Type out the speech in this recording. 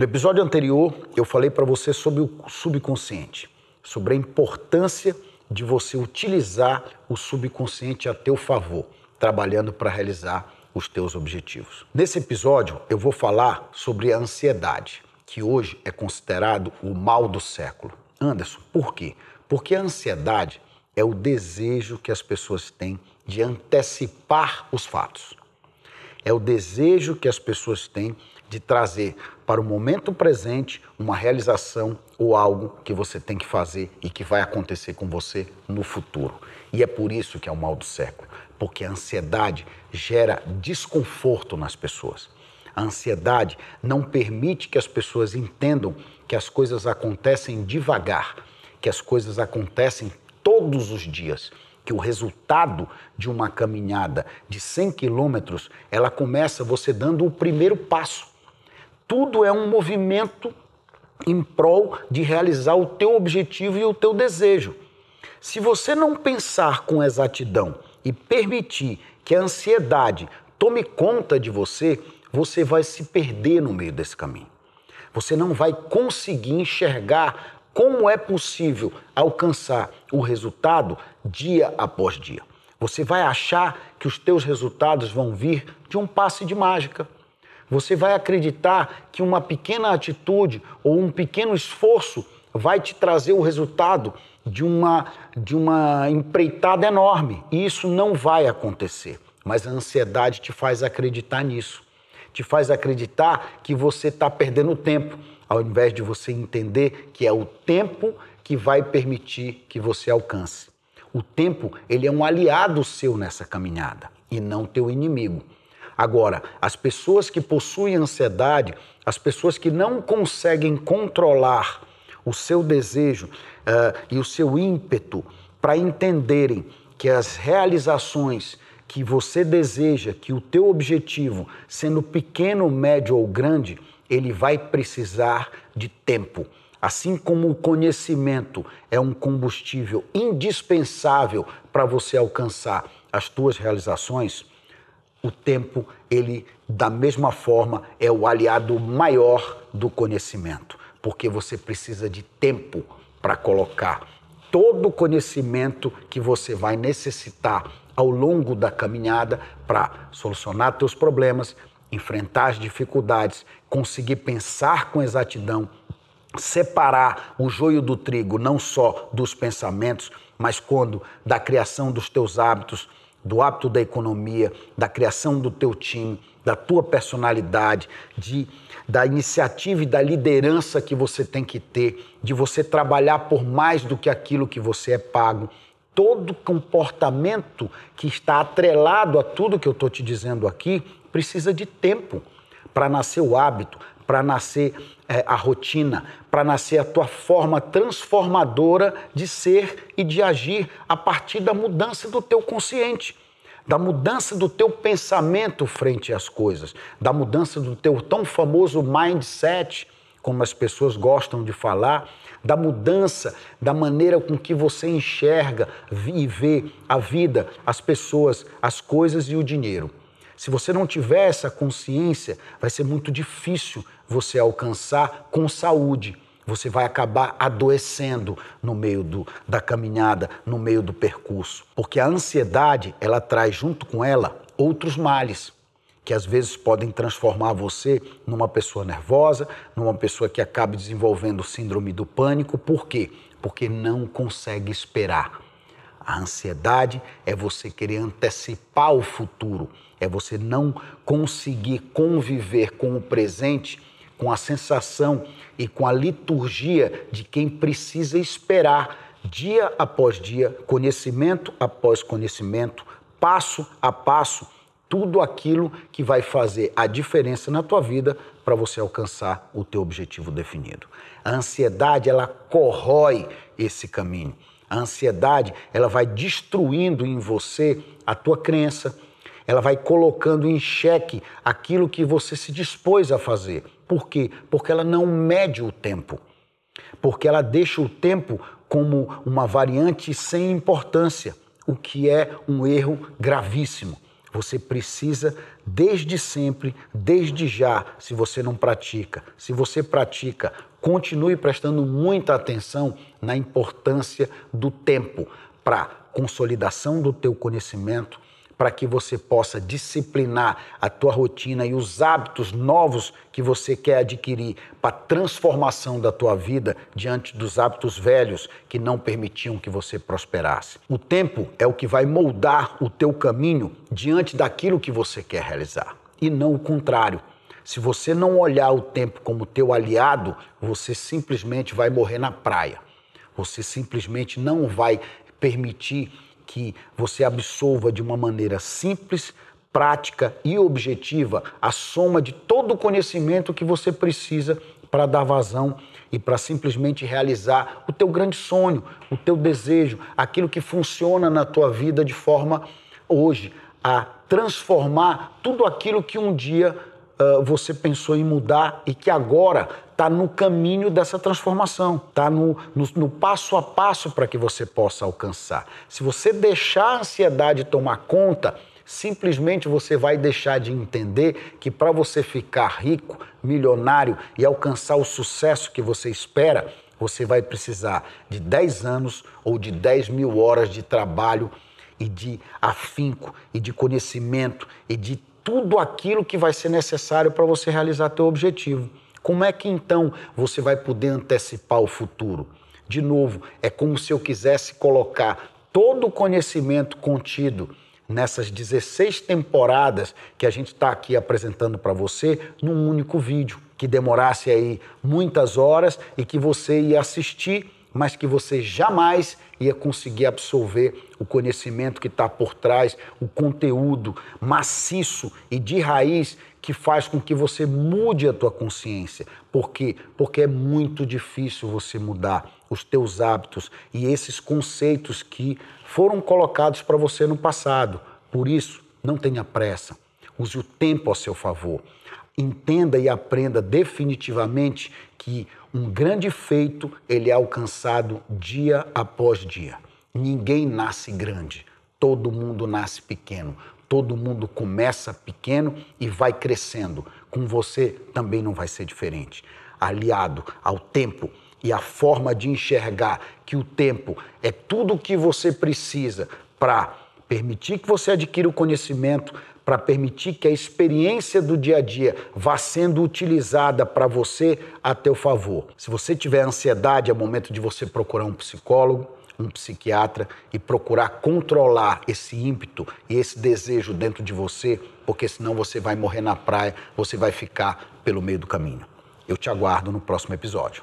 No episódio anterior, eu falei para você sobre o subconsciente, sobre a importância de você utilizar o subconsciente a teu favor, trabalhando para realizar os teus objetivos. Nesse episódio, eu vou falar sobre a ansiedade, que hoje é considerado o mal do século. Anderson, por quê? Porque a ansiedade é o desejo que as pessoas têm de antecipar os fatos. É o desejo que as pessoas têm de trazer para o momento presente uma realização ou algo que você tem que fazer e que vai acontecer com você no futuro. E é por isso que é o mal do século, porque a ansiedade gera desconforto nas pessoas. A ansiedade não permite que as pessoas entendam que as coisas acontecem devagar, que as coisas acontecem todos os dias que o resultado de uma caminhada de 100 quilômetros, ela começa você dando o primeiro passo. Tudo é um movimento em prol de realizar o teu objetivo e o teu desejo. Se você não pensar com exatidão e permitir que a ansiedade tome conta de você, você vai se perder no meio desse caminho. Você não vai conseguir enxergar como é possível alcançar o resultado dia após dia. Você vai achar que os teus resultados vão vir de um passe de mágica. Você vai acreditar que uma pequena atitude ou um pequeno esforço vai te trazer o resultado de uma, de uma empreitada enorme. E isso não vai acontecer. Mas a ansiedade te faz acreditar nisso. Te faz acreditar que você está perdendo tempo, ao invés de você entender que é o tempo que vai permitir que você alcance. O tempo, ele é um aliado seu nessa caminhada e não teu inimigo. Agora, as pessoas que possuem ansiedade, as pessoas que não conseguem controlar o seu desejo uh, e o seu ímpeto para entenderem que as realizações que você deseja, que o teu objetivo, sendo pequeno, médio ou grande, ele vai precisar de tempo. Assim como o conhecimento é um combustível indispensável para você alcançar as tuas realizações, o tempo, ele da mesma forma é o aliado maior do conhecimento, porque você precisa de tempo para colocar todo o conhecimento que você vai necessitar ao longo da caminhada para solucionar teus problemas, enfrentar as dificuldades, conseguir pensar com exatidão, separar o joio do trigo, não só dos pensamentos, mas quando da criação dos teus hábitos, do hábito da economia, da criação do teu time, da tua personalidade, de da iniciativa e da liderança que você tem que ter, de você trabalhar por mais do que aquilo que você é pago. Todo comportamento que está atrelado a tudo que eu estou te dizendo aqui precisa de tempo para nascer o hábito, para nascer é, a rotina, para nascer a tua forma transformadora de ser e de agir a partir da mudança do teu consciente, da mudança do teu pensamento frente às coisas, da mudança do teu tão famoso mindset, como as pessoas gostam de falar, da mudança da maneira com que você enxerga e vê a vida, as pessoas, as coisas e o dinheiro. Se você não tiver essa consciência, vai ser muito difícil você alcançar com saúde. Você vai acabar adoecendo no meio do, da caminhada, no meio do percurso. Porque a ansiedade, ela traz junto com ela outros males que às vezes podem transformar você numa pessoa nervosa, numa pessoa que acabe desenvolvendo síndrome do pânico. Por quê? Porque não consegue esperar. A ansiedade é você querer antecipar o futuro, é você não conseguir conviver com o presente, com a sensação e com a liturgia de quem precisa esperar dia após dia, conhecimento após conhecimento, passo a passo, tudo aquilo que vai fazer a diferença na tua vida para você alcançar o teu objetivo definido. A ansiedade, ela corrói esse caminho. A ansiedade, ela vai destruindo em você a tua crença, ela vai colocando em xeque aquilo que você se dispôs a fazer. Por quê? Porque ela não mede o tempo. Porque ela deixa o tempo como uma variante sem importância, o que é um erro gravíssimo. Você precisa, desde sempre, desde já, se você não pratica. Se você pratica, continue prestando muita atenção na importância do tempo para consolidação do teu conhecimento, para que você possa disciplinar a tua rotina e os hábitos novos que você quer adquirir para transformação da tua vida diante dos hábitos velhos que não permitiam que você prosperasse. O tempo é o que vai moldar o teu caminho diante daquilo que você quer realizar e não o contrário. Se você não olhar o tempo como teu aliado, você simplesmente vai morrer na praia. Você simplesmente não vai permitir que você absolva de uma maneira simples, prática e objetiva a soma de todo o conhecimento que você precisa para dar vazão e para simplesmente realizar o teu grande sonho, o teu desejo, aquilo que funciona na tua vida de forma hoje a transformar tudo aquilo que um dia uh, você pensou em mudar e que agora está no caminho dessa transformação, está no, no, no, passo a passo para que você possa alcançar. Se você deixar a ansiedade tomar conta, simplesmente você vai deixar de entender que para você ficar rico, milionário e alcançar o sucesso que você espera, você vai precisar de 10 anos ou de 10 mil horas de trabalho e de afinco e de conhecimento e de tudo aquilo que vai ser necessário para você realizar teu objetivo. Como é que então você vai poder antecipar o futuro? De novo, é como se eu quisesse colocar todo o conhecimento contido nessas 16 temporadas que a gente está aqui apresentando para você num único vídeo, que demorasse aí muitas horas e que você ia assistir, mas que você jamais ia conseguir absorver o conhecimento que está por trás, o conteúdo maciço e de raiz que faz com que você mude a tua consciência. Por quê? Porque é muito difícil você mudar os teus hábitos e esses conceitos que foram colocados para você no passado. Por isso, não tenha pressa. Use o tempo a seu favor. Entenda e aprenda definitivamente que um grande feito ele é alcançado dia após dia. Ninguém nasce grande, todo mundo nasce pequeno. Todo mundo começa pequeno e vai crescendo. Com você também não vai ser diferente. Aliado ao tempo e à forma de enxergar que o tempo é tudo o que você precisa para permitir que você adquira o conhecimento, para permitir que a experiência do dia a dia vá sendo utilizada para você a teu favor. Se você tiver ansiedade, é momento de você procurar um psicólogo um psiquiatra e procurar controlar esse ímpeto e esse desejo dentro de você, porque senão você vai morrer na praia, você vai ficar pelo meio do caminho. Eu te aguardo no próximo episódio.